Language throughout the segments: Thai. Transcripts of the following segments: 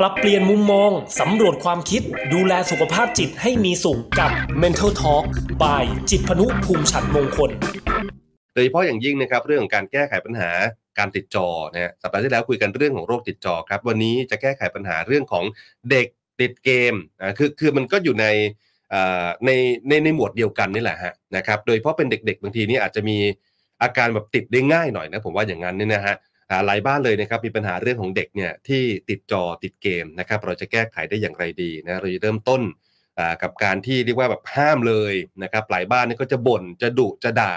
ปรับเปลี่ยนมุมมอง สำรวจความคิด ดูแลสุขภาพจิตให้มีสุขกับ Mental Talk by จิตพนุภูมิฉันมงคล โดยเฉพาะอย่างยิ่งนะครับเรื่องของการแก้ไขปัญหาการติดจอนะฮะสัปดาห์ที่แล้วคุยกันเรื่องของโรคติดจอครับ วันนี้จะแก้ไขปัญหาเรื่องของเด็กติดเกมอ่าคือคือมันก็อยู่ในในในในหมวดเดียวกันนี่แหละฮะนะครับ โดยเฉพาะเป็นเด็กๆ บางทีนี่อาจจะมีอาการแบบติดได้ง่ายหน่อยนะผมว่าอย่างนั้นเนี่ยนะฮะ หลายบ้านเลยนะครับมีปัญหาเรื่องของเด็กเนี่ยที่ติดจอติดเกมนะครับเราจะแก้ไขได้อย่างไรดีนะเราจะเริ่มต้นอ่ากับการที่เรียกว่าแบบห้ามเลยนะครับหลายบ้านนี่ก็จะบ่นจะดุจะด่า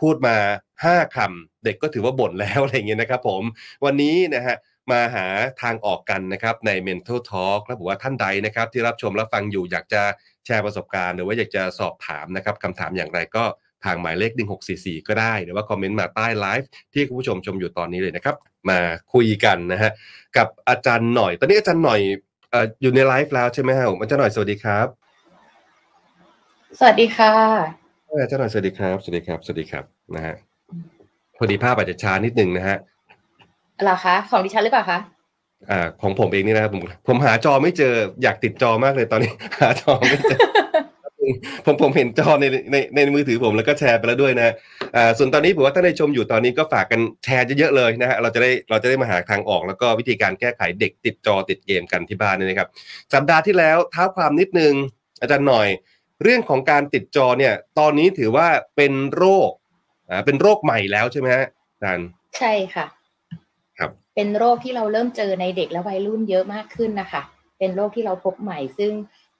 พูดมา 5คำเด็กก็ถือว่าบ่นแล้วอะไรเงี้ยนะครับผมวันนี้นะฮะมาหาทางออกกันนะครับใน Mental Talk แล้วบอกว่าท่านใดนะครับที่รับชมรับฟังอยู่อยากจะแชร์ประสบการณ์ หรือว่าอยากจะสอบถามนะครับคำถามอย่างไรก็ ทางหมายเลข 1644 ก็ได้ หรือว่าคอมเมนต์มาใต้ไลฟ์ที่คุณผู้ชมชมอยู่ตอนนี้เลยนะครับ มาคุยกันนะฮะกับอาจารย์หน่อย ตอนนี้อาจารย์หน่อยเอ่ออยู่ในไลฟ์แล้วใช่ไหมฮะผมอาจารย์หน่อยสวัสดีครับ สวัสดีค่ะเอออาจารย์หน่อยสวัสดีครับ สวัสดีครับ สวัสดีครับนะฮะพอดีภาพอาจจะช้านิดนึงนะฮะเหรอคะของดิฉันหรือเปล่าคะอ่าของผมเองนี่นะครับผมผมหาจอไม่เจออยากติดจอมากเลยตอนนี้ หาจอไม่เจอ ผมผมเห็นจอในในในมือถือผมแล้วก็แชร์ไปแล้วด้วยนะอ่าส่วนตอนนี้ผมว่าถ้าได้ชมอยู่ตอนนี้ก็ฝากกันแชร์เยอะๆเลยนะฮะเราจะได้เราจะได้มาหาทางออก แล้วก็วิธีการแก้ไขเด็กติดจอติดเกมกันที่บ้านเนี่ยนะครับ สัปดาห์ที่แล้วเท้าความนิดนึง อาจารย์หน่อย เรื่องของการติดจอเนี่ย ตอนนี้ถือว่าเป็นโรคอ่าเป็นโรคใหม่แล้วใช่ไหมฮะอาจารย์ใช่ค่ะครับเป็นโรคที่เราเริ่มเจอในเด็กและวัยรุ่นเยอะมากขึ้นนะคะเป็นโรคที่เราพบใหม่ซึ่ง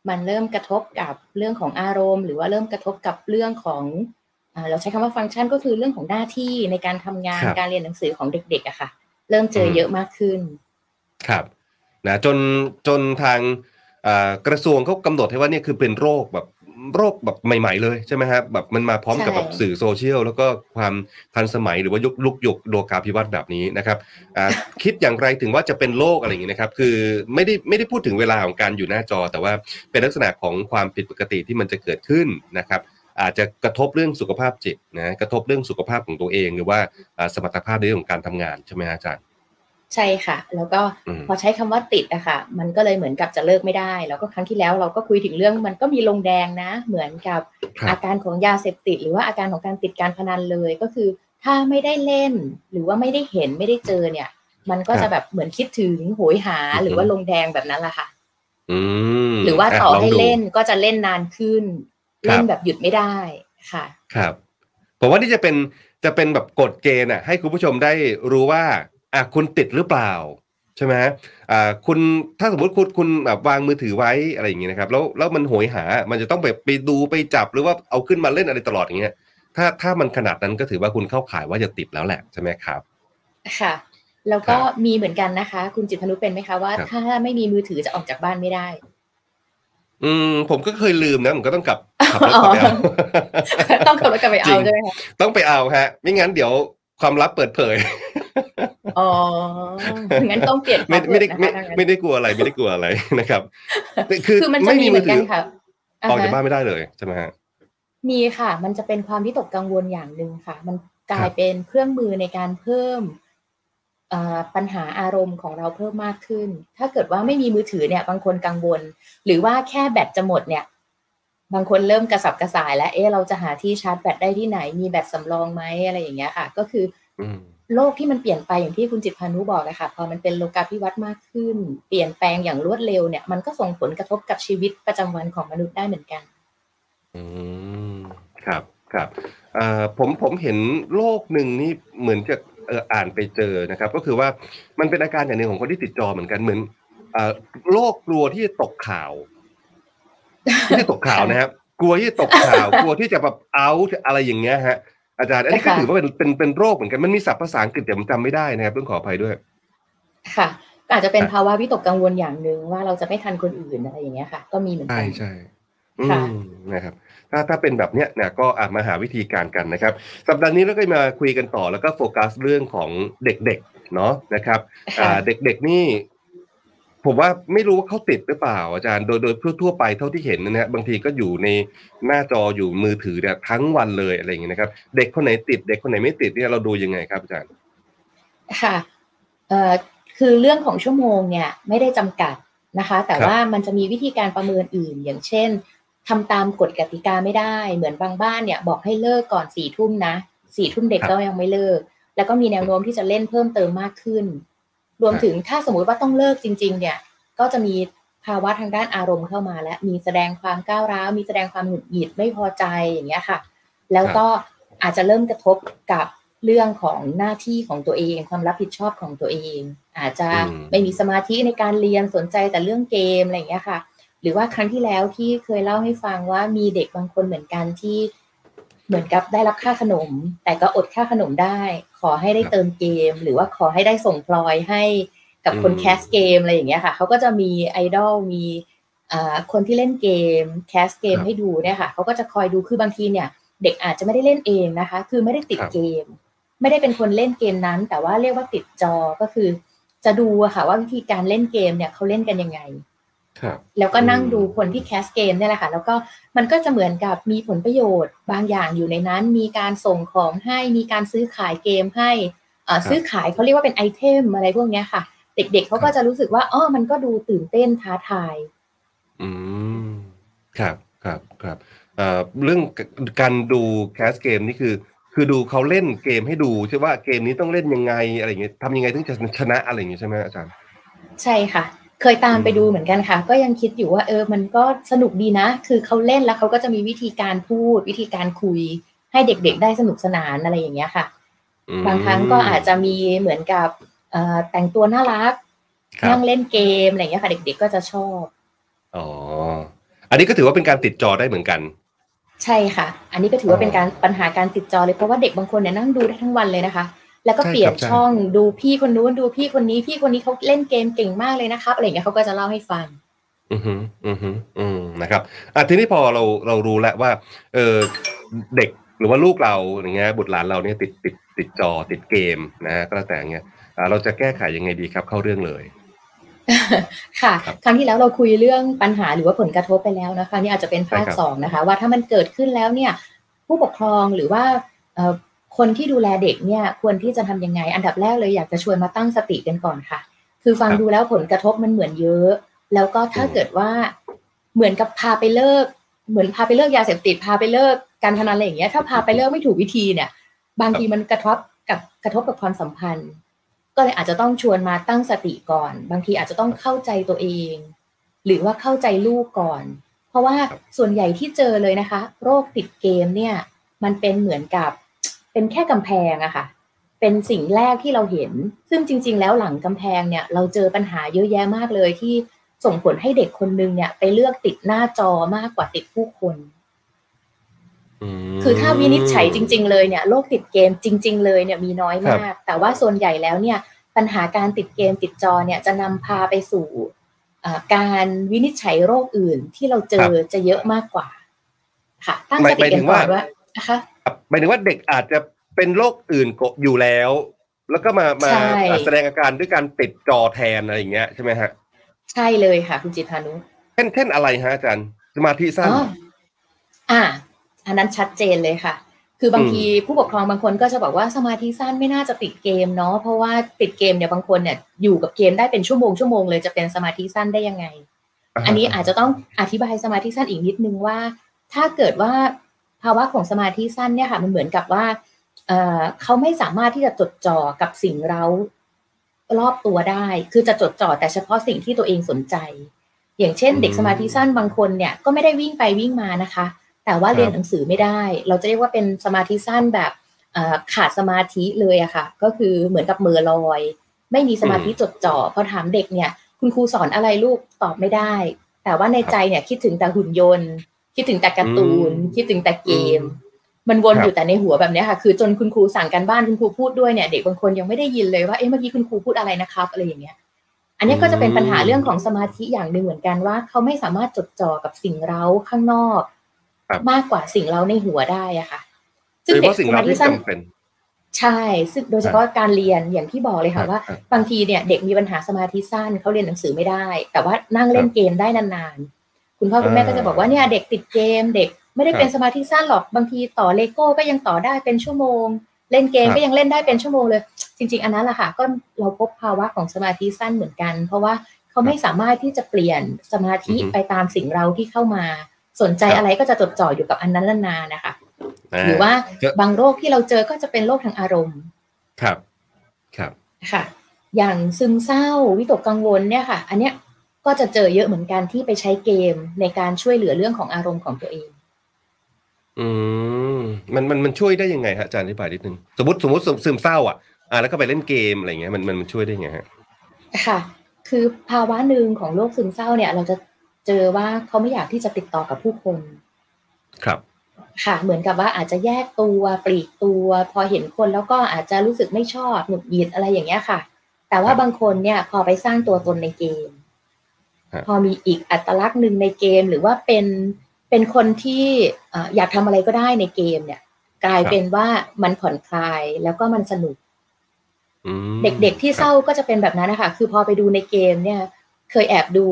มันเริ่มกระทบกับเรื่องของอารมณ์ หรือว่าเริ่มกระทบกับเรื่องของอ่าเราใช้คำว่าฟังก์ชันก็คือเรื่องของหน้าที่ในการทำงานครับการเรียนหนังสือของเด็กๆอะค่ะ เริ่มเจอเยอะมากขึ้น ครับนะจนจนทางอ่ากระทรวงเขากำหนดให้ว่าเนี่ยคือเป็นโรคแบบ โรคแบบใหม่ ๆ เลยใช่ไหมครับแบบมันมาพร้อมกับใช่แบบสื่อโซเชียลแล้วก็ความทันสมัยหรือว่ายุคลุกยุคโลกาภิวัตน์แบบนี้นะครับอ่าคิดอย่างไรถึงว่าจะเป็นโรคอะไรอย่างนี้นะครับ คือไม่ได้ไม่ได้พูดถึงเวลาของการอยู่หน้าจอ แต่ว่าเป็นลักษณะของความผิดปกติที่มันจะเกิดขึ้นนะครับ อาจจะกระทบเรื่องสุขภาพจิตนะกระทบเรื่องสุขภาพของตัวเอง หรือว่าอ่าสมรรถภาพในเรื่องของการทำงานใช่ไหมฮะอาจารย์ ใช่ค่ะ แล้วก็อืมพอใช้คำว่าติดอะค่ะ มันก็เลยเหมือนกับจะเลิกไม่ได้ แล้วก็ครั้งที่แล้วเราก็คุยถึงเรื่องมันก็มีลงแดงนะ เหมือนกับครับอาการของยาเสพติด หรือว่าอาการของการติดการพนันเลยก็คือ ถ้าไม่ได้เล่น หรือว่าไม่ได้เห็นไม่ได้เจอเนี่ย มันก็ครัจะบแบบเหมือนคิดถึงโหยหาอือฮึหรือว่าลงแดงแบบนั้นแหละค่ะอืมหรือว่าต่อลงให้ดูเล่นก็จะเล่นนานขึ้นครับเล่นแบบหยุดไม่ได้ค่ะ ครับผมว่านี่จะเป็นจะเป็นแบบกฎเกณฑ์อะให้คุณผู้ชมได้รู้ว่า อะคุณติดหรือเปล่าใช่ไหมอ่าคุณถ้าสมมติคุณคุณแบบวางมือถือไว้อะไรอย่างเงี้ยนะครับ แล้วแล้วมันโหยหา มันจะต้องไปไปดูไปจับหรือว่าเอาขึ้นมาเล่นอะไรตลอดอย่างเงี้ยถ้าถ้ามันขนาดนั้นก็ถือว่าคุณเข้าข่ายว่าจะติดแล้วแหละใช่ไหมครับค่ะ แล้วก็ครับมีเหมือนกันนะคะ คุณจิตพนุเป็นไหมคะว่าครับถ้าไม่มีมือถือจะออกจากบ้านไม่ได้ อืมผมก็เคยลืมนะผมก็ต้องกลับขับรถกลับไปเอาต้องขับรถกลับไปจริเอางใช่ไหมคะต้องไปเอาฮะ ไม่งั้นเดี๋ยวความลับเปิดเผย อ๋องั้นต้องเปลี่ยนไม่ไม่ได้ password ไม่นะคะไม่ได้กลัวอะไรไม่ได้กลัวอะไรนะครับ คือคือมันจะไม่มีมีเหมืมืออนถืกันอค่ะออกจากฮะบ้านไม่ได้เลยใช่ไหมฮะมีค่ะ มันจะเป็นความวิตกกังวลอย่างหนึ่งค่ะ มันกลาครัยบเป็นเครื่องมือในการเพิ่มเอ่อปัญหาอารมณ์ของเราเพิ่มมากขึ้น ถ้าเกิดว่าไม่มีมือถือเนี่ย บางคนกังวล หรือว่าแค่แบตจะหมดเนี่ย บางคนเริ่มกระสับกระส่าย แล้ว เอ๊ะเราจะหาที่ชาร์จแบตได้ที่ไหน มีแบตสำรองไหมอะไรอย่างเงี้ยค่ะ ก็คืออืม โลกที่มันเปลี่ยนไปอย่างที่คุณจิตพานุบอกเลยค่ะพอมันเป็นโลกาภิวัตน์มากขึ้น เปลี่ยนแปลงอย่างรวดเร็วเนี่ยมันก็ส่งผลกระทบกับชีวิตประจำวันของมนุษย์ได้เหมือนกัน อืมครับครับเอ่อผมผมเห็นโรคหนึ่งนี่เหมือนจะเอ่ออ่านไปเจอนะครับ ก็คือว่ามันเป็นอาการอย่างหนึ่งของคนที่ติดจอเหมือนกันเหมือนเอ่อโรคกลัวที่จะตกข่าวไม่ใช่ตกข่าวนะครับ กลัวที่จะตกข่าว กลัวที่จะแบบเอาอะไรอย่างเงี้ยฮะ อาจารย์ อันนี้ก็ค่ะถือว่าเป็นเป็นเป็นโรคเหมือนกันมันมีศัพท์ภาษาอังกฤษแต่ผมจำไม่ได้นะครับต้องขออภัยด้วย ค่ะก็อาจจะเป็นครับภาวะวิตกกังวลอย่างหนึ่งว่าเราจะไม่ทันคนอื่นอะไรอย่างเงี้ยค่ะ ก็มีเหมือนใช่กันใช่อืค่ะมนะครับถ้าถ้าเป็นแบบเนี้ยเนี่ยก็อาจมาหาวิธีการกันนะครับ สัปดาห์นี้เราก็มาคุยกันต่อแล้วก็โฟกัสเรื่องของเด็กๆเนาะนะครับค่ะอ่าเด็กๆนี่ ผมว่าไม่รู้ว่าเขาติดหรือเปล่าอาจารย์ โดยโดยทั่วๆไปเท่าที่เห็นนะฮะบางทีก็อยู่ในหน้าจออยู่มือถือเนี่ยทั้งวันเลยอะไรอย่างเงี้ยนะครับ เด็กคนไหนติด เด็กคนไหนไม่ติดเนี่ยเราดูยังไงครับอาจารย์ ค่ะเอ่อคือเรื่องของชั่วโมงเนี่ยไม่ได้จำกัดนะคะ แต่ครับว่ามันจะมีวิธีการประเมินอื่น อย่างเช่นทำตามกฎกติกาไม่ได้ เหมือนบางบ้านเนี่ยบอกให้เลิกก่อนสี่ทุ่มนะสี่ทุ่มเด็กครับก็ยังไม่เลิก แล้วก็มีแนวโน้มที่จะเล่นเพิ่มเติมมากขึ้น รวมครับถึงถ้าสมมุติว่าต้องเลิกจริง ๆ เนี่ย ก็จะมีภาวะทางด้านอารมณ์เข้ามา และมีแสดงความก้าวร้าว มีแสดงความหงุดหงิดไม่พอใจอย่างเงี้ยค่ะ แล้วก็อาจจะเริ่มกระทบกับเรื่องของหน้าที่ของตัวเอง ความรับผิดชอบของตัวเอง อาจจะอืมไม่มีสมาธิในการเรียนสนใจแต่เรื่องเกมอะไรอย่างเงี้ยค่ะ หรือว่าครั้งที่แล้วที่เคยเล่าให้ฟังว่ามีเด็กบางคนเหมือนกันที่ เหมือนกับได้รับค่าขนม แต่ก็อดค่าขนมได้ ขอให้ได้เติมเกม หรือว่าขอให้ได้ส่งพลอยให้กับคนอืมแคสเกมอะไรอย่างเงี้ยค่ะเขาก็จะมีไอดอลมีอ่าคนที่เล่นเกม cast เกมครับให้ดูเนี่ยค่ะเขาก็จะคอยดูคือบางทีเนี่ย เด็กอาจจะไม่ได้เล่นเองนะคะ คือไม่ได้ติดครับเกม ไม่ได้เป็นคนเล่นเกมนั้น แต่ว่าเรียกว่าติดจอก็คือ จะดูอะค่ะว่าวิธีการเล่นเกมเนี่ยเขาเล่นกันยังไงครับ แล้วก็นั่งอืมดูคนที่ cast เกมเนี่ยแหละค่ะ แล้วก็มันก็จะเหมือนกับมีผลประโยชน์บางอย่างอยู่ในนั้น มีการส่งของให้ มีการซื้อขายเกมให้อ่าซื้อขายเขาเรียกว่าเป็น item อะไรพวกเนี้ยค่ะ เด็กๆเขาก็จะรู้สึกว่าอ๋อมันก็ดูตื่นเต้นท้าทาย อืม ครับครับครับเอ่อเรื่องการดูแคสเกมนี่คือ คือดูเขาเล่นเกมให้ดูใช่ว่าเกมนี้ต้องเล่นยังไงอะไรอย่างเงี้ยทำยังไงถึงจะชนะอะไรอย่างเงี้ยใช่ไหมอาจารย์ ใช่ค่ะ เคยตามไปดูเหมือนกันค่ะ ก็ยังคิดอยู่ว่าเออมันก็สนุกดีนะ คือเขาเล่นแล้วเขาก็จะมีวิธีการพูด วิธีการคุย ให้เด็กๆได้สนุกสนานอะไรอย่างเงี้ยค่ะอืมบางครั้งก็อาจจะมีเหมือนกับเอ่อแต่งตัวน่ารักครับนั่งเล่นเกมอะไรอย่างเงี้ยค่ะ เด็กๆก็จะชอบอ๋ออันนี้ก็ถือว่าเป็นการติดจอได้เหมือนกัน ใช่ค่ะ อันนี้ก็ถือว่าอ๋อเป็นการปัญหาการติดจอเลยเพราะว่าเด็กบางคนเนี่ยนั่งดูได้ทั้งวันเลยนะคะ แล้วก็ใช่เปลี่ยนครับใช่ช่องดูพี่คนนู้นดูพี่คนนี้พี่คนนี้เขาเล่นเกมเก่งมากเลยนะครับอะไรอย่างเงี้ยเขาก็จะเล่าให้ฟัง อือฮึอือฮึอืมนะครับอะทีนี้พอเราเรารู้แล้วว่า เออเด็กหรือว่าลูกเราอย่างเงี้ยบุตรหลานเราเนี่ยติดติดติดจอติดเกมนะฮะก็แล้วแต่อย่างเงี้ยอ่าเราจะแก้ไขยังไงดีครับ เข้าเรื่องเลย ค่ะครับครั้งที่แล้วเราคุยเรื่องปัญหาหรือว่าผลกระทบไปแล้วนะคะนี่อาจจะเป็นภาคใช่ครับสองนะคะ ว่าถ้ามันเกิดขึ้นแล้วเนี่ย ผู้ปกครองหรือว่าเอ่อ คนที่ดูแลเด็กเนี่ยควรที่จะทำยังไง อันดับแรกเลยอยากจะชวนมาตั้งสติกันก่อนค่ะ คือฟังดูแล้วผลกระทบมันเหมือนเยอะ แล้วก็ถ้าเกิดว่าเหมือนกับพาไปเลิก เหมือนพาไปเลิกยาเสพติดพาไปเลิกการพนันอะไรอย่างเงี้ย ถ้าพาไปเลิกไม่ถูกวิธีเนี่ย บางทีมันกระทบกับกระทบกับความสัมพันธ์ ก็เลยอาจจะต้องชวนมาตั้งสติก่อน บางทีอาจจะต้องเข้าใจตัวเอง หรือว่าเข้าใจลูกก่อน เพราะว่าส่วนใหญ่ที่เจอเลยนะคะ โรคติดเกมเนี่ย มันเป็นเหมือนกับ เป็นแค่กำแพงอะค่ะ เป็นสิ่งแรกที่เราเห็น ซึ่งจริง ๆ แล้วหลังกำแพงเนี่ย เราเจอปัญหาเยอะแยะมากเลยที่ส่งผลให้เด็กคนนึงเนี่ย ไปเลือกติดหน้าจอมากกว่าติดผู้คนมคือถ้าวินิจฉัยจริง ๆ เลยเนี่ยโรคติดเกมจริง ๆ เลยเนี่ยมีน้อยมาก แต่ว่าส่วนใหญ่แล้วเนี่ย ปัญหาการติดเกมติดจอเนี่ยจะนำพาไปสู่อ่าการวินิจฉัยโรคอื่นที่เราเจอจะเยอะมากกว่า ค่ะ ตั้งสติกันก่อนว่านะคะครับ หมายถึงว่าเด็กอาจจะเป็นโรคอื่นกบอยู่แล้ว แล้วก็มามาใช่แสดงอาการด้วยการติดจอแทนอะไรอย่างเงี้ยใช่ไหมฮะ ใช่เลยค่ะ คุณจิตพานุเช่นเช่นอะไรฮะอาจารย์สมาธิสั้นอ๋ออ่า อันนั้นชัดเจนเลยค่ะ คือบางอืมทีผู้ปกครองบางคนก็จะบอกว่าสมาธิสั้นไม่น่าจะติดเกมเนาะเพราะว่าติดเกมเนี่ยบางคนเนี่ยอยู่กับเกมได้เป็นชั่วโมงชั่วโมงเลยจะเป็นสมาธิสั้นได้ยังไง อันนี้อาจจะต้องอธิบายสมาธิสั้นอีกนิดนึงว่า ถ้าเกิดว่า ภาวะของสมาธิสั้นเนี่ยค่ะ มันเหมือนกับว่าเอ่อเขาไม่สามารถที่จะจดจ่อกับสิ่งเร้ารอบตัวได้ คือจะจดจ่อแต่เฉพาะสิ่งที่ตัวเองสนใจ อย่างเช่น เด็กสมาธิสั้นบางคนเนี่ยก็ไม่ได้วิ่งไปวิ่งมานะคะ แต่ว่าเรียนหนังสือไม่ได้ เราจะเรียกว่าเป็นสมาธิสั้นแบบเอ่อขาดสมาธิเลยอะค่ะ ก็คือเหมือนกับเมือลอย ไม่มีสมาธิจดจ่อพอถามเด็กเนี่ย คุณครูสอนอะไรลูกตอบไม่ได้ แต่ว่าในใจเนี่ยคิดถึงแต่หุ่นยนต์ คิดถึงแต่การ์ตูนอืมคิดถึงแต่เกมอืมมันวนครับอยู่แต่ในหัวแบบเนี้ยค่ะ คือจนคุณครูสั่งการบ้านคุณครูพูดด้วยเนี่ยเด็กบางคนยังไม่ได้ยินเลยว่าเอ๊ะเมื่อกี้คุณครูพูดอะไรนะครับอะไรอย่างเงี้ย อันเนี้ยก็จะเป็นปัญหาเรื่องของสมาธิอย่างหนึ่งเหมือนกันว่า เขาไม่สามารถจดจ่อกับสิ่งเร้าข้างนอกครับมากกว่าสิ่งเร้าในหัวได้อะค่ะโดยเฉพาะสิ่งเราที่จำเป็นใช่ ซึ่งโดยเฉพาะการเรียนอย่างที่บอกเลยค่ะว่าครับบางทีเนี่ยเด็กมีปัญหาสมาธิสั้นเขาเรียนหนังสือไม่ได้ แต่ว่านั่งเล่นเกมได้นานๆ คุณพ่อคุณแม่ก็จะบอกว่าเนี่ยเด็กติดเกมเด็กไม่ได้เป็นครับสมาธิสั้นหรอกบางทีต่อเลโก้ก็ยังต่อได้เป็นชั่วโมง เล่นเกมครับก็ยังเล่นได้เป็นชั่วโมงเลย จริง ๆ อันนั้นแหละค่ะก็เราพบภาวะของสมาธิสั้นเหมือนกัน เพราะว่าเขาไม่สามารถที่จะเปลี่ยนสมาธิอือฮึไปตามสิ่งเราที่เข้ามา สนใจครับอะไรก็จะจดจ่ออยู่กับอันนั้นนานๆนะคะ หรือว่าเยอะบางโรคที่เราเจอก็จะเป็นโรคทางอารมณ์ ครับ ครับค่ะ อย่างซึมเศร้าวิตกกังวลเนี่ยค่ะ อันเนี้ย ก็จะเจอเยอะเหมือนกันที่ไปใช้เกมในการช่วยเหลือเรื่องของอารมณ์ของตัวเอง อืมมันมันมันช่วยได้ยังไงฮะอาจารย์อธิบายนิดนึงสมมติสมมติซึมซึมเศร้าอะอ่าแล้วก็ไปเล่นเกมอะไรเงี้ยมันมันมันช่วยได้ยังไงฮะค่ะ คือภาวะหนึ่งของโรคซึมเศร้าเนี่ย เราจะเจอว่าเขาไม่อยากที่จะติดต่อกับผู้คน ครับ ค่ะ เหมือนกับว่าอาจจะแยกตัวปลีกตัว พอเห็นคนแล้วก็อาจจะรู้สึกไม่ชอบหงุดหงิดอะไรอย่างเงี้ยค่ะ แต่ว่าครับบางคนเนี่ยพอไปสร้างตัวตนในเกมฮะ พอมีอีกอัตลักษณ์หนึ่งในเกมหรือว่าเป็นเป็นคนที่เอ่ออยากทำอะไรก็ได้ในเกมเนี่ย กลายเป็นว่ามันผ่อนคลายแล้วก็มันสนุกอืมเด็กๆที่เศร้าก็จะเป็นแบบนั้นนะคะคือพอไปดูในเกมเนี่ย เคยแอบดู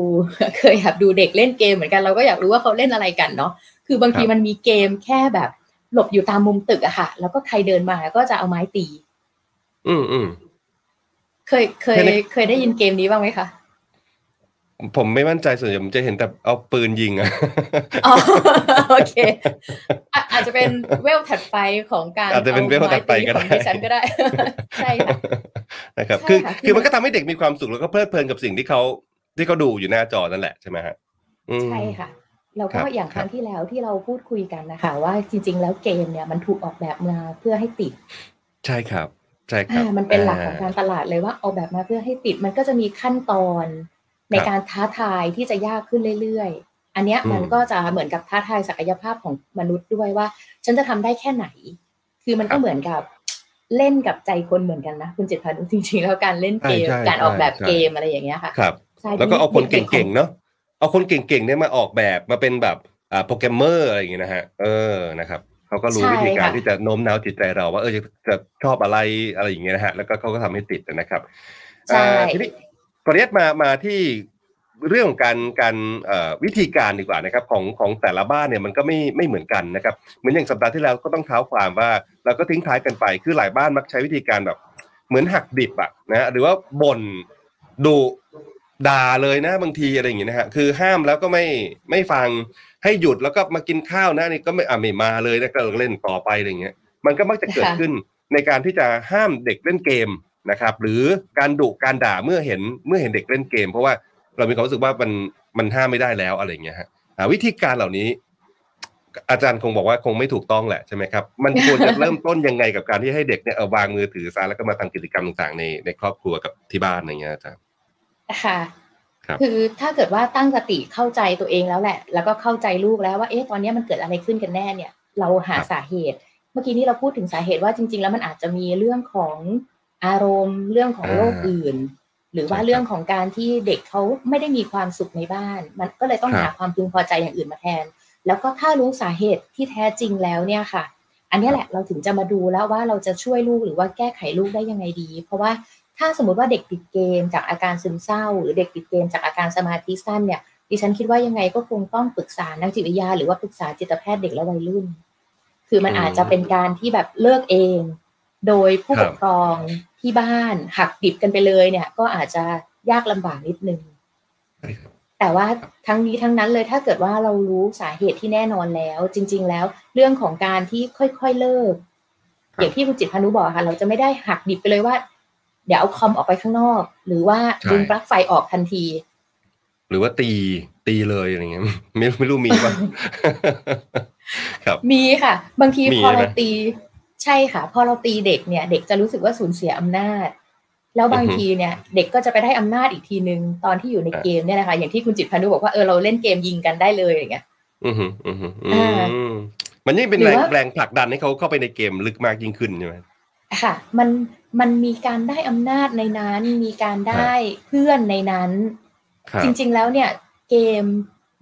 เคยแอบดูเด็กเล่นเกมเหมือนกันเราก็อยากรู้ว่าเขาเล่นอะไรกันเนาะคือบางทีมันมีเกมแค่แบบ หลบอยู่ตามมุมตึกอะค่ะ แล้วก็ใครเดินมาก็จะเอาไม้ตี อืมอืมเคยเคยแค่นี้เคยได้ยินเกมนี้บ้างไหมคะ ผมไม่มั่นใจส่วนใหญ่ผมจะเห็นแต่เอาปืนยิงอะอ๋อโอเคอะอาจจะเป็นเวลถัดไปของการอาจจะเป็นเวลถัดไปก็ได้ของดิฉันก็ได้ ใช่ค่ะนะครับใช่คือค่ะคือมันก็ทำให้เด็กมีความสุขแล้วก็เพลิดเพลินกับสิ่งที่เขาที่เขาดูอยู่หน้าจอนั่นแหละใช่ไหมฮะอืมใช่ค่ะแล้วครัก็บอย่างครั้คงรับที่แล้วที่เราพูดคุยกันนะคะ ว่าจริง ๆ แล้วเกมเนี่ยมันถูกออกแบบมาเพื่อให้ติด ใช่ครับ ใช่ครับอ่ามันเป็นหลักของอ่การตลาดเลยว่าออกแบบมาเพื่อให้ติดมันก็จะมีขั้นตอน ในครับการท้าทายที่จะยากขึ้นเรื่อยๆ อันเนี้ยอืมมันก็จะเหมือนกับท้าทายศักยภาพของมนุษย์ด้วยว่า ฉันจะทำได้แค่ไหน คือมันก็เหมือนกับเล่นกับใจคนเหมือนกันนะ คุณจิตพันธ์จริงๆ แล้วการเล่นเกมใช่ใช่การออกแบบใช่เกมอะไรอย่างเงี้ยค่ะครับใช่แล้วก็เอาคนด็ๆเก่งๆเนาะเอาคนเก่งๆเนี่ยมาออกแบบมาเป็นแบบอ่าโปรแกรมเมอร์อะไรอย่างเงี้ยนะฮะเออนะครับเขาก็รู้วิธีการที่จะโน้มน้าวจิตใจเราว่าเออจะจะชอบอะไรอะไรอย่างเงี้ยนะฮะแล้วก็เขาก็ทำให้ติดนะครับใช่อ่าทีนี้ ขออนุญาตมามาที่เรื่องของการการวิธีการดีกว่านะครับของของแต่ละบ้านเนี่ยมันก็ไม่ไม่เหมือนกันนะครับเหมือนอย่างสัปดาห์ที่แล้วก็ต้องเท้าความว่าเราก็ทิ้งท้ายกันไปคือหลายบ้านมักใช้วิธีการแบบเหมือนหักดิบอะนะหรือว่าบ่นดุด่าเลยนะบางทีอะไรอย่างเงี้ยนะฮะคือห้ามแล้วก็ไม่ไม่ฟังให้หยุดแล้วก็มากินข้าวนะนี่ก็ไม่อะไม่มาเลยนะก็เล่นต่อไปอะไรอย่างเงี้ยมันก็มักจะเกิดขึ้นในการที่จะห้ามเด็กเล่นเกม นะครับ หรือการดุการด่าเมื่อเห็นเมื่อเห็นเด็กเล่นเกม เพราะว่าเรามีความรู้สึกว่ามันมันห้ามไม่ได้แล้วอะไรอย่างเงี้ยฮะอ่าวิธีการเหล่านี้ อาจารย์คงบอกว่าคงไม่ถูกต้องแหละใช่ไหมครับมันควรจะเริ่มต้นยังไงกับการที่ให้เด็กเนี่ยเอาวางมือถือซะแล้วก็มาทำกิจกรรมต่างๆในในครอบครัวกับที่บ้านอะไรเงี้ยอาจารย์ค่ะครับคือถ้าเกิดว่าตั้งสติเข้าใจตัวเองแล้วแหละ แล้วก็เข้าใจลูกแล้วว่าเอ๊ะตอนนี้มันเกิดอะไรขึ้นกันแน่เนี่ย เราหาครับสาเหตุ เมื่อกี้นี้เราพูดถึงสาเหตุว่าจริง ๆ แล้วมันอาจจะมีเรื่องของ อารมณ์เรื่องของโรคอื่น หรือว่าใช่ครับเรื่องของการที่เด็กเขาไม่ได้มีความสุขในบ้าน มันก็เลยต้องครับหาความพึงพอใจอย่างอื่นมาแทน แล้วก็ถ้ารู้สาเหตุที่แท้จริงแล้วเนี่ยค่ะ อันเนี้ยแหละเราถึงจะมาดูแล้วว่าเราจะช่วยลูกหรือว่าแก้ไขลูกได้ยังไงดี เพราะว่าถ้าสมมติว่าเด็กติดเกมจากอาการซึมเศร้า หรือเด็กติดเกมจากอาการสมาธิสั้นเนี่ยดิฉันคิดว่ายังไงก็คงต้องปรึกษานักจิตวิทยาหรือว่าปรึกษาจิตแพทย์เด็กและวัยรุ่น คือมันอืมอาจจะเป็นการที่แบบเลิกเอง โดยผู้ครัปบกครองที่บ้านหักดิบกันไปเลยเนี่ย ก็อาจจะยากลำบากนิดนึงใช่ครับแต่ว่าทั้งนี้ทั้งนั้นเลยถ้าเกิดว่าเรารู้สาเหตุที่แน่นอนแล้ว จริง ๆ แล้ว เรื่องของการที่ค่อยๆเลิกครับอย่างที่คุณจิตรพานุบอกค่ะ เราจะไม่ได้หักดิบไปเลยว่า เดี๋ยวเอาคอมออกไปข้างนอก หรือว่าใช่ดึงปลั๊กไฟออกทันที หรือว่าตีตีเลยอะไรเงี้ยไม่ไม่รู้มีป่ะครับ มีค่ะ บางทีมีพอเราใช่ไหมตี ใช่ค่ะ พอเราตีเด็กเนี่ย เด็กจะรู้สึกว่าสูญเสียอำนาจ แล้วบางอือฮึทีเนี่ย เด็กก็จะไปได้อำนาจอีกทีนึงตอนที่อยู่ในอะเกมเนี่ยนะคะอย่างที่คุณจิตรพานุบอกว่าเออเราเล่นเกมยิงกันได้เลยอย่างเงี้ยอือหืออือหืออือ่ามมันยิ่งเป็นหรืแรองว่าแรงผลักดันให้เขาเข้าไปในเกมลึกมากยิ่งขึ้นใช่ไหมค่ะ มันมันมีการได้อำนาจในนั้น มีการได้เพื่อนในนั้นครับจริง ๆ แล้วเนี่ย เกม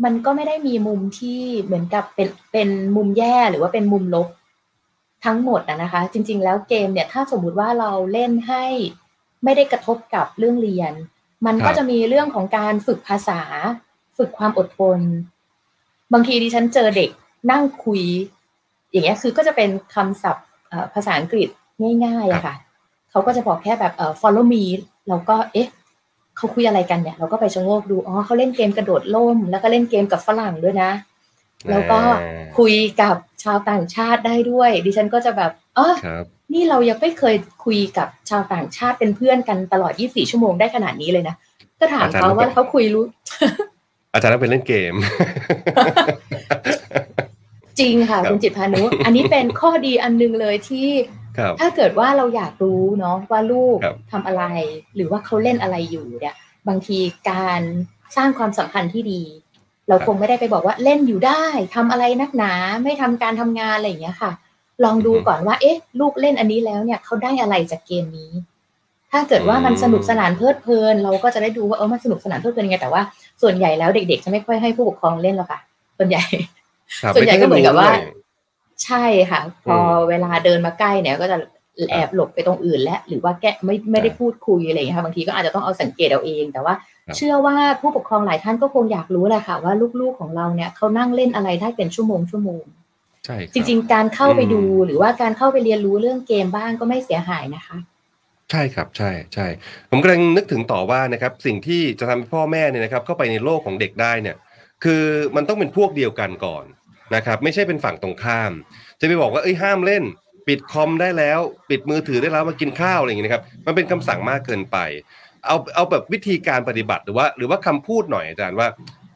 มันก็ไม่ได้มีมุมที่เหมือนกับเป็นเป็นมุมแย่หรือว่าเป็นมุมลบ ทั้งหมดนะนะคะ จริง ๆ แล้วเกมเนี่ยถ้าสมมุติว่าเราเล่นให้ไม่ได้กระทบกับเรื่องเรียน มันก็จะมีเรื่องของการฝึกภาษา ฝึกความอดทน บางทีดิฉันเจอเด็กนั่งคุย อย่างเงี้ยคือก็จะเป็นคำศัพท์เอ่อภาษาอังกฤษง่ายๆอะค่ะ เขาก็จะบอกแค่แบบเอ่อ follow me เราก็เอ๊ะเขาคุยอะไรกันเนี่ย เราก็ไปชะโงกดู อ๋อเขาเล่นเกมกระโดดล่ม แล้วก็เล่นเกมกับฝรั่งด้วยนะ แล้วก็คุยกับชาวต่างชาติได้ด้วย ดิฉันก็จะแบบเออครับนี่เรายังไม่เคยคุยกับชาวต่างชาติเป็นเพื่อนกันตลอด 24 ชั่วโมงได้ขนาดนี้เลยนะก็ถามเขาว่าเขาคุยรู้ อาจารย์ต้องไปเล่นเกม จริงค่ะครับคุณจิตพานุ อันนี้เป็นข้อดีอันนึงเลยที่ครับถ้าเกิดว่าเราอยากรู้เนาะว่าลูกครับทำอะไร หรือว่าเขาเล่นอะไรอยู่เนี่ย บางทีการสร้างความสัมพันธ์ที่ดี เราคงไม่ได้ไปบอกว่าเล่นอยู่ได้ทำอะไรนักหนาไม่ทำการทำงานอะไรอย่างเงี้ยค่ะ ลองดูก่อนว่า เอ๊ะ ลูกเล่นอันนี้แล้วเนี่ยเขาได้อะไรจากเกมนี้ ถ้าเกิดว่ามันสนุกสนานเพลิดเพลิน เราก็จะได้ดูว่าเออมันสนุกสนานเพลิดเพลินยังไงแต่ว่าส่วนใหญ่แล้วเด็ก ๆ จะไม่ค่อยให้ผู้ปกครองเล่นหรอกค่ะ ส่วนใหญ่ครับส่วนใหญ่ก็เหมือนกับว่าไค่ยรู้ด้วยใช่ค่ะ พอมเวลาเดินมาใกล้เนี่ยก็จะแอบหลบไปตรงอื่น และหรือว่าแกะไม่ไม่ได้พูดคุยอะไรอย่างเงี้ยค่ะบางทีก็อาจจะต้องเอาสังเกตเอาเอง แต่ว่าครับ เชื่อว่าผู้ปกครองหลายท่านก็คงอยากรู้แหละค่ะ ว่าลูกๆของเราเนี่ยเขานั่งเล่นอะไรได้เป็นชั่วโมงชั่วโมงใช่คบจริง ๆ การเข้าไปดูอืมหรือว่าการเข้าไปเรียนรู้เรื่องเกมบ้างก็ไม่เสียหายนะคะ ใช่ครับใช่ใช่ผมกำลังนึกถึงต่อว่านะครับ สิ่งที่จะทำให้พ่อแม่เนี่ยนะครับ เข้าไปในโลกของเด็กได้เนี่ย คือมันต้องเป็นพวกเดียวกันก่อนนะครับ ไม่ใช่เป็นฝั่งตรงข้าม จะไปบอกว่าเอ้ยห้ามเล่นปิดคอมได้แล้ว ปิดมือถือได้แล้วมากินข้าวอะไรอย่างเงี้ยนะครับ มันเป็นคำสั่งมากเกินไป เอาเอาแบบวิธีการปฏิบัติหรือว่า หรือว่าคำพูดหน่อยอาจารย์ว่า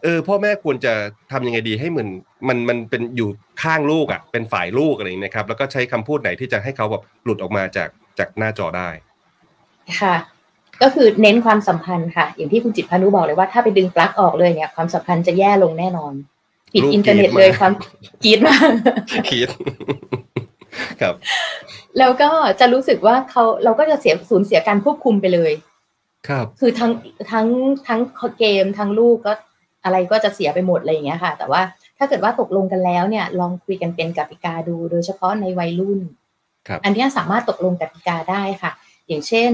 เออพ่อแม่ควรจะทำยังไงดีให้มันมันมันเป็นอยู่ข้างลูกอะ เป็นฝ่ายลูกอะไรอย่างเงี้ยนะครับ แล้วก็ใช้คำพูดไหนที่จะให้เขาแบบหลุดออกมาจากจากหน้าจอได้ ค่ะ ก็คือเน้นความสัมพันธ์ค่ะ อย่างที่คุณจิตรพานุบอกเลยว่าถ้าไปดึงปลั๊กออกเลยเนี่ย ความสัมพันธ์จะแย่ลงแน่นอนปิดลูกอินเทอร์เน็ตกรี๊ดมากเลยความกรีดมากคิดครับ แล้วก็จะรู้สึกว่าเขาเราก็จะเสียสูญเสียการควบคุมไปเลย ครับ คือทั้งทั้งทั้งเกมทั้งลูกก็อะไรก็จะเสียไปหมดอะไรอย่างเงี้ยค่ะ แต่ว่าถ้าเกิดว่าตกลงกันแล้วเนี่ย ลองคุยกันเป็นกติกาดู โดยเฉพาะในวัยรุ่นครับอันเนี้ยสามารถตกลงกติกาได้ค่ะ อย่างเช่น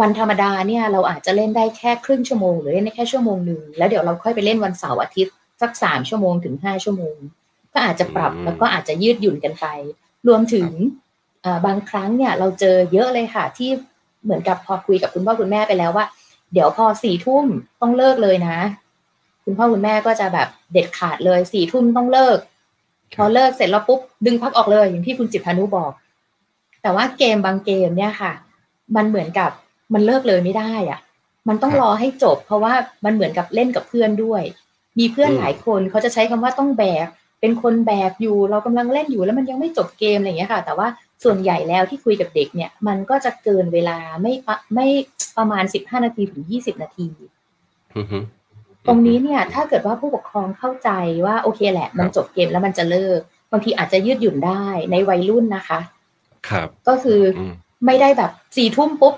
วันธรรมดาเนี่ยเราอาจจะเล่นได้แค่ครึ่งชั่วโมง หรือเล่นได้แค่ชั่วโมงหนึ่งแล้วเดี๋ยวเราค่อยไปเล่นวันเสาร์อาทิตย์สักสามชั่วโมงถึงห้าชั่วโมง ก็อาจจะปรับอืมแล้วก็อาจจะยืดหยุ่นกันไป รวมถึงเอ่อบางครั้งเนี่ยเราเจอเยอะเลยค่ะที่ เหมือนกับพอคุยกับคุณพ่อคุณแม่ไปแล้วว่า เดี๋ยวพอสี่ทุ่มต้องเลิกเลยนะ คุณพ่อคุณแม่ก็จะแบบเด็ดขาดเลยสี่ทุ่มต้องเลิก พอเลิกเสร็จแล้วปุ๊บดึงพักออกเลยอย่างที่คุณจิตรพานุบอก แต่ว่าเกมบางเกมเนี่ยค่ะ มันเหมือนกับมันเลิกเลยไม่ได้อะมันต้องรอให้จบ เพราะว่ามันเหมือนกับเล่นกับเพื่อนด้วย มีเพื่อนหลายคนเขาจะใช้คำว่าต้องแบกเป็นคนแบกอยู่ เรากำลังเล่นอยู่แล้วมันยังไม่จบเกมอะไรอย่างเงี้ยค่ะ แต่ว่า ส่วนใหญ่แล้วที่คุยกับเด็กเนี่ย มันก็จะเกินเวลาไม่ปะไม่ประมาณสิบห้านาทีถึงยี่สิบนาทีอือฮึตรงนี้เนี่ย ถ้าเกิดว่าผู้ปกครองเข้าใจว่าโอเคแหละ มันจบเกมแล้วมันจะเลิกบางทีอาจจะยืดหยุ่นได้ในวัยรุ่นนะคะ ครับ ก็คือออืมไม่ได้แบบสี่ทุ่มปุ๊บ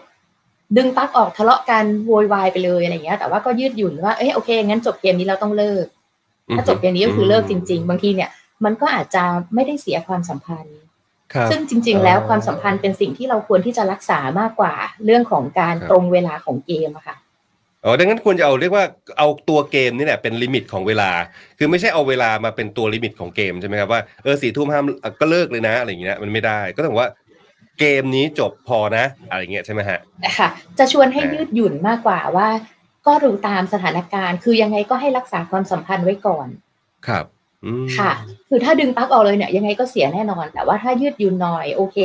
ดึงปลั๊กออกทะเลาะกันโวยวายไปเลยอะไรอย่างเงี้ย แต่ว่าก็ยืดหยุ่นว่าเอ้ยโอเคงั้นจบเกมนี้เราต้องเลิก ถ้าจบเกมนี้ก็คือเลิกจริง ๆ บางทีเนี่ย มันก็อาจจะไม่ได้เสียความสัมพันธ์ครับ ซึ่งจริง ๆ แล้วอ๋อความสัมพันธ์เป็นสิ่งที่เราควรที่จะรักษามากกว่าเรื่องของการครับตรงเวลาของเกมอะค่ะอ๋อดังนั้นควรจะเอาเรียกว่าเอาตัวเกมนี่แหละเป็น limit ของเวลา คือไม่ใช่เอาเวลามาเป็นตัว limit ของเกมใช่ไหมครับว่าเออสี่ทุ่มห้ามเอ่อก็เลิกเลยนะอะไรอย่างเงี้ยมันไม่ได้ก็ต้องบอกว่าเกมนี้จบพอนะอะไรอย่างเงี้ยใช่ไหมฮะค่ะจะชวนให้อ่ายืยืดหยุ่นมากกว่าว่า ก็ดูตามสถานการณ์ คือยังไงก็ให้รักษาความสัมพันธ์ไว้ก่อน ครับอืม ค่ะ คือถ้าดึงปลั๊กออกเลยเนี่ยยังไงก็เสียแน่นอน แต่ว่าถ้ายืดหยุ่นหน่อยโอเค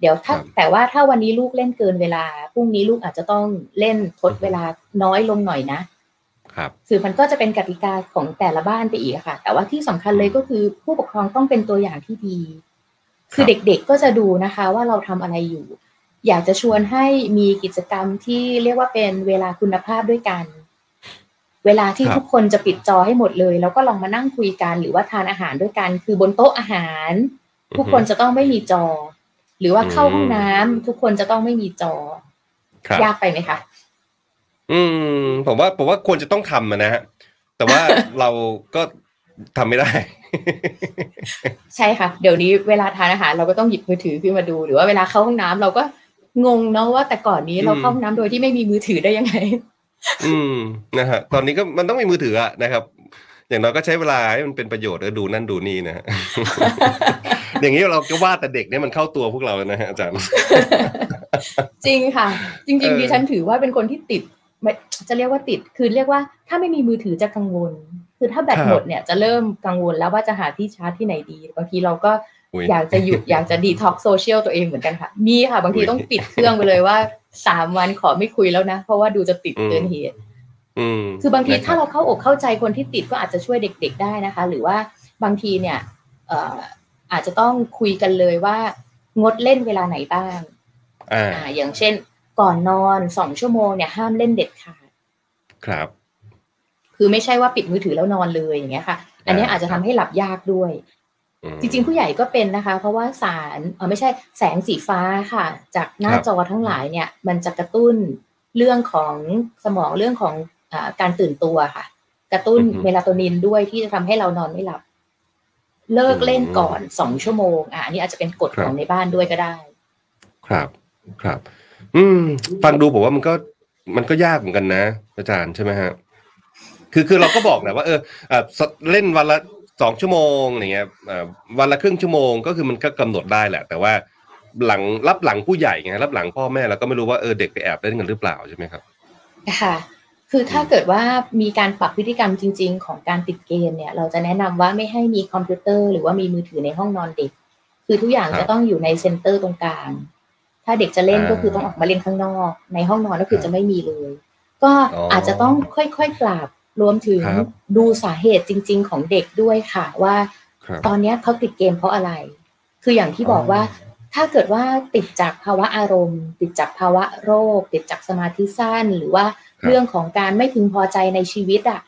เดี๋ยวถ้าครับแต่ว่าถ้าวันนี้ลูกเล่นเกินเวลาพรุ่งนี้ลูกอาจจะต้องเล่นทดเวลาน้อยลงหน่อยนะครับคือมันก็จะเป็นกติกาของแต่ละบ้านไปอีกอะค่ะ แต่ว่าที่สำคัญเลยก็คือผู้ปกครองต้องเป็นตัวอย่างที่ดี คือครับเด็กๆก็จะดูนะคะว่าเราทำอะไรอยู่ อยากจะชวนให้มีกิจกรรมที่เรียกว่าเป็นเวลาคุณภาพด้วยกัน เวลาที่ครับทุกคนจะปิดจอให้หมดเลย แล้วก็ลองมานั่งคุยกันหรือว่าทานอาหารด้วยกัน คือบนโต๊ะอาหาร ทุกคนจะต้องไม่มีจอ หรือว่าเข้าห้องน้ำทุกคนจะต้องไม่มีจอครับยากไปไหมคะอืม ผมว่าผมว่าควรจะต้องทำอะนะฮะแต่ว่าเราก็ทำไม่ได้ ใช่ค่ะ เดี๋ยวนี้เวลาทานอาหารเราก็ต้องหยิบมือถือขึ้นมาดู หรือว่าเวลาเข้าห้องน้ำเราก็งงเนาะว่าแต่ก่อนนี้เราอืมเข้าห้องน้ำโดยที่ไม่มีมือถือได้ยังไง อืมนะฮะตอนนี้ก็มันต้องมีมือถืออะนะครับ อย่างน้อยก็ใช้เวลาให้มันเป็นประโยชน์เออดูนั่นดูนี่นะฮะอย่างนี้เราก็ว่าแต่เด็กเนี่ยมันเข้าตัวพวกเรานะฮะอาจารย์ จริงค่ะ จริงเออๆดิฉันถือว่าเป็นคนที่ติดไม่จะเรียกว่าติดคือเรียกว่าถ้าไม่มีมือถือจะกังวล คือถ้าแบตหมดเนี่ยจะเริ่มกังวลแล้วว่าจะหาที่ชาร์จที่ไหนดีบางทีเราก็อุ๊ยอยากจะหยุดอยากจะ detox social ตัวเองเหมือนกันค่ะ มีค่ะ บางทีอุ๊ยต้องปิดเครื่องไปเลยว่า สามวันขอไม่คุยแล้วนะ เพราะว่าดูจะติดอืมเกินเหตุอืมคือบางทีนะคถ้าบเราเข้าอกเข้าใจคนที่ติดก็อาจจะช่วยเด็ก ๆ ได้นะคะ หรือว่าบางทีเนี่ยเอ่ออาจจะต้องคุยกันเลยว่างดเล่นเวลาไหนบ้างอ่าอ่าอย่างเช่น ก่อนนอนสองชั่วโมงเนี่ยห้ามเล่นเด็ดขาดครับ คือไม่ใช่ว่าปิดมือถือแล้วนอนเลยอย่างเงี้ยค่ะ อันเนี้ยอ่าอาจจะทำให้หลับยากด้วยอืม จริง ๆ ผู้ใหญ่ก็เป็นนะคะ เพราะว่าสารเออไม่ใช่แสงสีฟ้าค่ะ จากหน้าครับจอทั้งหลายเนี่ย มันจะกระตุ้นเรื่องของสมองเรื่องของอาการตื่นตัวค่ะ กระตุ้นเมลาโทนินด้วยที่จะทำให้เรานอนไม่หลับ เลิกเล่นก่อนสองชั่วโมงอะอันนี้อาจจะเป็นกฎของในบ้านด้วยก็ได้ ครับครับ อืม ฟังดูผมว่ามันก็มันก็ยากเหมือนกันนะ อาจารย์ใช่ไหมฮะคือคือเราก็บอกแหละว่าเออเอ่อสเล่นวันละ สองชั่วโมงอย่างเงี้ยเอ่อวันละครึ่งชั่วโมงก็คือมันก็กำหนดได้แหละ แต่ว่าหลังรับหลังผู้ใหญ่ไงรับหลังพ่อแม่เราก็ไม่รู้ว่าเออเด็กไปแอบเล่นกันหรือเปล่าใช่ไหมครับค่ะคือถ้าเกิดว่ามีการปรับพฤติกรรมจริง ๆ ของการติดเกมเนี่ย เราจะแนะนำว่าไม่ให้มีคอมพิวเตอร์หรือว่ามีมือถือในห้องนอนเด็ก คือทุกอย่างครับจะต้องอยู่ในเซ็นเตอร์ตรงกลาง ถ้าเด็กจะเล่นอ่าก็คือต้องออกมาเล่นข้างนอก ในห้องนอนก็คือครับจะไม่มีเลย ก็อ๋อออาจจะต้องค่อยๆปรับ รวมถึงครับดูสาเหตุจริง ๆ ของเด็กด้วยค่ะว่าครับตอนเนี้ยเขาติดเกมเพราะอะไร คืออย่างที่บอกว่า ถ้าเกิดว่าติดจากภาวะอารมณ์ ติดจากภาวะโรค ติดจากสมาธิสั้น หรือว่าครับเรื่องของการไม่พึงพอใจในชีวิตอะ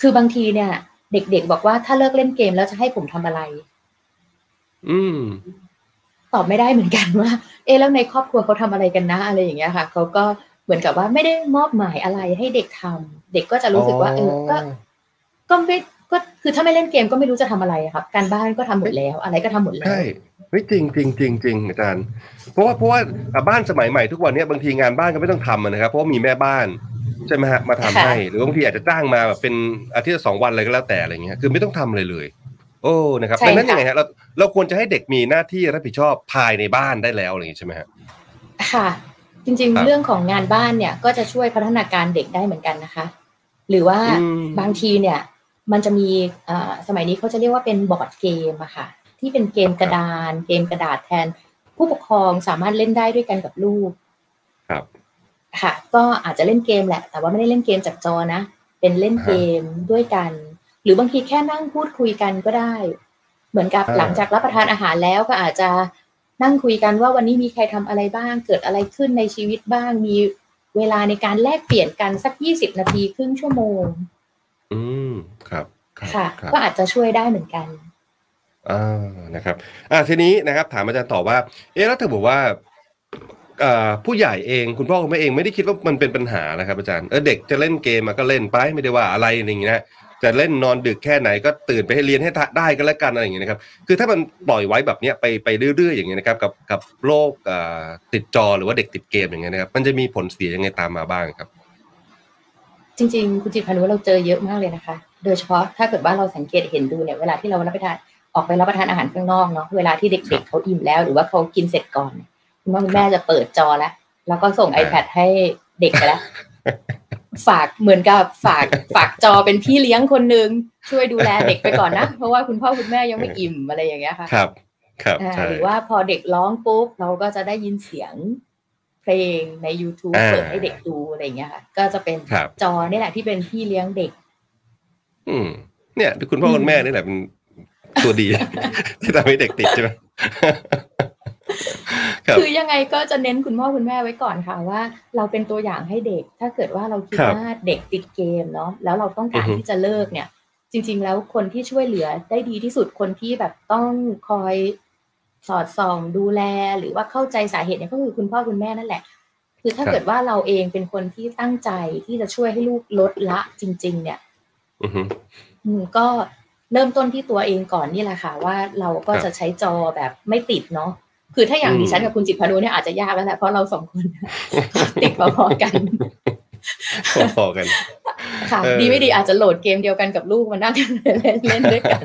คือบางทีเนี่ย เด็ก ๆ บอกว่าถ้าเลิกเล่นเกมแล้วจะให้ผมทำอะไร อืมตอบไม่ได้เหมือนกันว่า เอ๊ะแล้วในครอบครัวเขาทำอะไรกันนะอะไรอย่างเงี้ยค่ะเขาก็ เหมือนกับว่าไม่ได้มอบหมายอะไรให้เด็กทำเด็กก็จะรู้สึกว่าเออก็ก็ไม่ก็คือถ้าไม่เล่นเกมก็ไม่รู้จะทำอะไรอะครับ การบ้านก็ทำหมดแล้ว อะไรก็ทำหมดแล้วใช่เฮ้ยจริงจริงจริงจริงอาจารย์ เพราะว่าเพราะว่าอะบ้านสมัยใหม่ทุกวันเนี้ยบางทีงานบ้านก็ไม่ต้องทำอะนะครับ เพราะว่ามีแม่บ้านใช่ไหมฮะมาทำค่ะให้ หรือบางทีอาจจะจ้างมาแบบเป็นอาทิตย์ละสองวันอะไรก็แล้วแต่อะไรเงี้ยคือไม่ต้องทำอะไรเลย โอ้นะครับใช่ดังนั้นยังค่ะไงฮะเราเราควรจะให้เด็กมีหน้าที่รับผิดชอบภายในบ้านได้แล้วอะไรอย่างงี้ใช่ไหมฮะค่ะ จริงครับๆเรื่องของงานบ้านเนี่ย ก็จะช่วยพัฒนาการเด็กได้เหมือนกันนะคะ หรือว่าอืมบางทีเนี่ย มันจะมีเอ่อสมัยนี้เขาจะเรียกว่าเป็นบอร์ดเกมอะค่ะ ที่เป็นเกมกระดาน เกมกระดาษแทน ผู้ปกครองสามารถเล่นได้ด้วยกันกับลูก ครับ ค่ะ ก็อาจจะเล่นเกมแหละ แต่ว่าไม่ได้เล่นเกมจากจอนะ เป็นเล่นเกมด้วยกัน หรือบางทีแค่นั่งพูดคุยกันก็ได้ เหมือนกับอ่าหลังจากรับประทานอาหารแล้วก็อาจจะ นั่งคุยกันว่าวันนี้มีใครทำอะไรบ้าง เกิดอะไรขึ้นในชีวิตบ้าง มีเวลาในการแลกเปลี่ยนกันสักยี่สิบนาทีครึ่งชั่วโมง อืมครับรับค่ะครับก็อาจจะช่วยได้เหมือนกันอ่านะครับ อ่าทีนี้นะครับ ถามอาจารย์ต่อว่า เอ๊ะแล้วถ้าบอกว่าเอ่อผู้ใหญ่เองคุณพ่อคุณแม่เองไม่ได้คิดว่ามันเป็นปัญหานะครับอาจารย์เออเด็กจะเล่นเกมมาก็เล่นไปไม่ได้ว่าอะไรอย่างงี้นะ จะเล่นนอนดึกแค่ไหนก็ตื่นไปให้เรียนให้ได้ก็แล้วกันอะไรอย่างเงี้ยนะครับ คือถ้ามันปล่อยไว้แบบเนี้ยไปไปเรื่อยๆอย่างเงี้ยนะครับกับกับโรคเอ่อติดจอหรือว่าเด็กติดเกมอย่างเงี้ยนะครับ มันจะมีผลเสียยังไงตามมาบ้างครับ จริง ๆ คุณจิตพานุเราเจอเยอะมากเลยนะคะ โดยเฉพาะถ้าเกิดว่าเราสังเกตเห็นดูเนี่ยเวลาที่เรารับประทานออกไปรับประทานอาหารข้างนอกเนาะเวลาที่ครัเด็กบๆเขาอิ่มแล้วหรือว่าเขากินเสร็จก่อนเนี่ยคุณพ่อคุณแม่จะเปิดจอแล้วแล้วก็ส่งอ่า iPad ให้เด็กไปแล้ว ฝากเหมือนกับฝากฝากจอเป็นพี่เลี้ยงคนหนึ่งช่วยดูแลเด็กไปก่อนนะ เพราะว่าคุณพ่อคุณแม่ยังไม่อิ่มอะไรอย่างเงี้ยค่ะครับ ครับอ่าใช่หรือว่าพอเด็กร้องปุ๊บเราก็จะได้ยินเสียงเพลงใน YouTube อ่าเปิดให้เด็กดูอะไรอย่างเงี้ยค่ะ ก็จะเป็นครับจอนี่แหละที่เป็นพี่เลี้ยงเด็ก อืม เนี่ยคุณพ่อคุณแม่นี่แหละเป็นตัวดีที่ทำให้เด็กติดใช่ไหม ครับคือยังไงก็จะเน้นคุณพ่อคุณแม่ไว้ก่อนค่ะว่า เราเป็นตัวอย่างให้เด็ก ถ้าเกิดว่าเราคิดครับว่าเด็กติดเกมเนาะแล้วเราต้องการอือฮึที่จะเลิกเนี่ย จริง ๆ แล้วคนที่ช่วยเหลือได้ดีที่สุดคนที่แบบต้องคอยสอดส่องดูแลหรือว่าเข้าใจสาเหตุเนี่ยก็คือคุณพ่อคุณแม่นั่นแหละ คือถ้าครับเกิดว่าเราเองเป็นคนที่ตั้งใจที่จะช่วยให้ลูกลดละจริง ๆ เนี่ยอือฮึอืมก็เริ่มต้นที่ตัวเองก่อนนี่แหละค่ะ ว่าเราก็ครับจะใช้จอแบบไม่ติดเนาะ คือถ้าอย่างอืมดิฉันกับคุณจิตรพานุเนี่ยอาจจะยากแล้วแหละเพราะเราสองคนติดพอๆกันพอๆกัน ค่ะเออดีไม่ดีอาจจะโหลดเกมเดียวกันกับลูกมานั่งเล่นเล่นด้วยกัน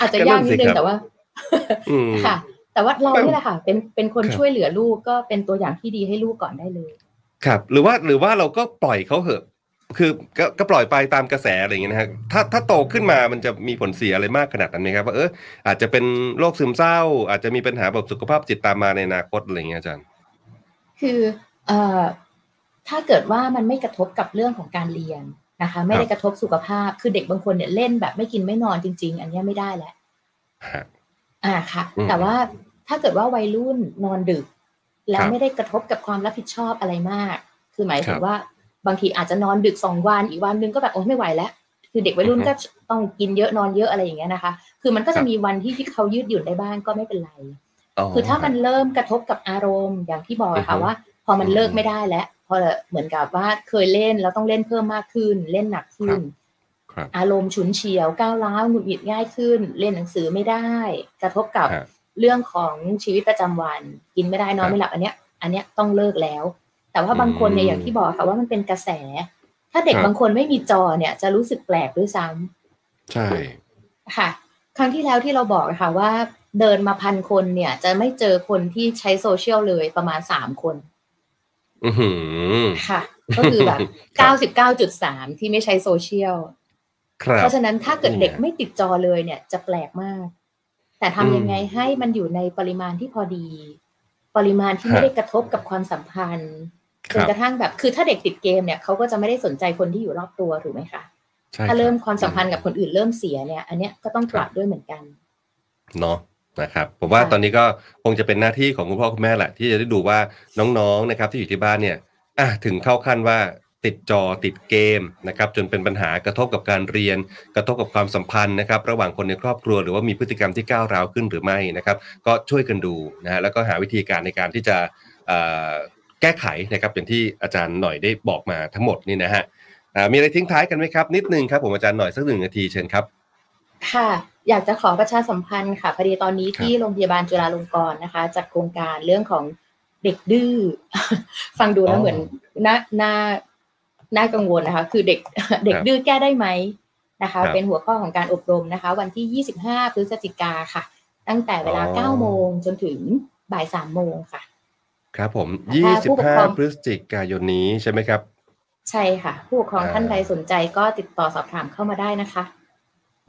อาจจะยากนิดนึงแต่ว่าอืมค่ะ แต่ว่าเรานี่แหละค่ะ เป็นเป็นคนครับช่วยเหลือลูกก็เป็นตัวอย่างที่ดีให้ลูกก่อนได้เลย ครับ หรือว่าหรือว่าเราก็ปล่อยเขาเหอะ คือก็ก็ปล่อยไปตามกระแสอะไรอย่างเงี้ยนะฮะถ้าถ้าโตขึ้นมามันจะมีผลเสียอะไรมากขนาดนั้นไหมครับว่าเอออาจจะเป็นโรคซึมเศร้า อาจจะมีปัญหาแบบสุขภาพจิตตามมาในอนาคตอะไรอย่างเงี้ยอาจารย์ คือเอ่อถ้าเกิดว่ามันไม่กระทบกับเรื่องของการเรียนนะคะ ไม่ได้กระทบสุขภาพคือเด็กบางคนเนี่ยเล่นแบบไม่กินไม่นอนจริง ๆ อันเนี้ยไม่ได้แล้วฮะอ่าค่ะอืมแต่ว่าถ้าเกิดว่าวัยรุ่นนอนดึก แล้วครับไม่ได้กระทบกับความรับผิดชอบอะไรมาก คือหมายถึคงรับว่า บางทีอาจจะนอนดึกสองวันอีกวันหนึงก็แบบโอ้ไม่ไหวแล้วคือเด็กวัยรุ่นอือฮึก็ต้องกินเยอะนอนเยอะอะไรอย่างเงี้ยนะคะ คือมันก็ครัจะบมีวันที่ที่เขายืดหยุ่นได้บ้างก็ไม่เป็นไร คือถ้ามันเริ่มกระทบกับอารมณ์อย่างที่บอกอะค่ะอือฮึว่า พอมันอืมเลิกไม่ได้แล้วพอเหมือนกับว่าเคยเล่นแล้วต้องเล่นเพิ่มมากขึ้น เล่นหนักขึ้นครับอารมณ์ฉุนเฉียวก้าวร้าวหงุดหงิดง่ายขึ้น เล่นหนังสือไม่ได้ กระทบกับฮะเรื่องของชีวิตประจำวัน กินไม่ได้นอนไม่หลับอันเนี้ย อันเนี้ยต้องเลิกแล้ว แต่ว่าบางคนเนี่ยอืมอย่างที่บอกค่ะว่ามันเป็นกระแส ถ้าเด็กครับบางคนไม่มีจอเนี่ย จะรู้สึกแปลกด้วยซ้ำใช่ค่ะ ครั้งที่แล้วที่เราบอกอะค่ะว่าเดินมาพันคนเนี่ย จะไม่เจอคนที่ใช้โซเชียลเลยประมาณสามคนอือหือค่ะ ก็คือแบบครัเก้าบสิบเก้าจุดสามที่ไม่ใช้โซเชียลครับเพราะฉะนั้นถ้าเกิดนี่ไงเด็กไม่ติดจอเลยเนี่ยจะแปลกมาก แต่ทำยังไงอืมให้มันอยู่ในปริมาณที่พอดี ปริมาณที่ฮะไม่ได้กระทบกับความสัมพันธ์ค จนรับกระทั่งแบบ คือถ้าเด็กติดเกมเนี่ยเขาก็จะไม่ได้สนใจคนที่อยู่รอบตัวถูกไหมคะใช่ถ้าบเริ่มความสัมพันธ์กับคนอื่นเริ่มเสียเนี่ย อันเนี้ยก็ต้องปรับด้วยเหมือนกัน เนาะนะครับผมว่าค่ะตอนนี้ก็คงจะเป็นหน้าที่ของคุณพ่อคุณแม่แหละ ที่จะได้ดูว่าน้องๆนะครับ ที่อยู่ที่บ้านเนี่ยอะถึงเข้าขั้นว่าติดจอติดเกมนะครับจนเป็นปัญหากระทบกับการเรียน กระทบกับความสัมพันธ์นะครับ ระหว่างคนในครอบครัวหรือว่ามีพฤติกรรมที่ก้าวร้าวขึ้นหรือไม่นะครับ ก็ช่วยกันดูนะฮะแล้วก็หาวิธีการในการที่จะเอ่อ แก้ไขนะครับอย่างที่อาจารย์หน่อยได้บอกมาทั้งหมดนี่นะฮะอ่ามีอะไรทิ้งท้ายกันไหมครับ นิดนึงครับผมอาจารย์หน่อยสักหนึ่งนาทีเชิญครับ ค่ะอยากจะขอประชาสัมพันธ์ค่ะพอดีตอนนี้ครับที่โรงพยาบาลจุฬาลงกรณ์นะคะจัดโครงการเรื่องของเด็กดื้อฟังดูแล้วเหมือนน่าน่าน่ากังวลนะคะ คือเด็กเด็กดื้อแก้ได้ไหมนะคะครับเป็นหัวข้อของการอบรมนะคะ วันที่ 25 พฤศจิกาค่ะ ตั้งแต่เวลาอ๋อ9โมงจนถึงบ่าย 3 โมงค่ะ ครับผมถ้าผู้ปกครอง25 พฤศจิกายนนี้ใช่ไหมครับ ใช่ค่ะ ผู้ปกครองอ่าท่านใดสนใจก็ติดต่อสอบถามเข้ามาได้นะคะ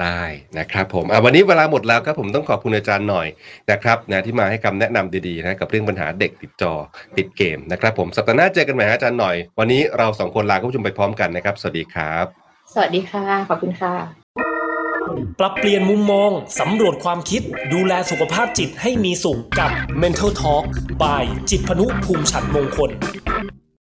ได้นะครับผมอะวันนี้เวลาหมดแล้วครับผมต้องขอบคุณอาจารย์หน่อยนะครับนะที่มาให้คำแนะนำดีๆนะกับเรื่องปัญหาเด็กติดจอติดเกมนะครับผมสัปดาห์หน้าเจอกันใหม่ฮะอาจารย์หน่อย วันนี้เราสองคนลาคุณผู้ชมไปพร้อมกันนะครับ สวัสดีครับ สวัสดีค่ะ ขอบคุณค่ะ ปรับเปลี่ยนมุมมอง สำรวจความคิด ดูแลสุขภาพจิตให้มีสุขกับ Mental Talk by จิตพนุภูมิฉันมงคล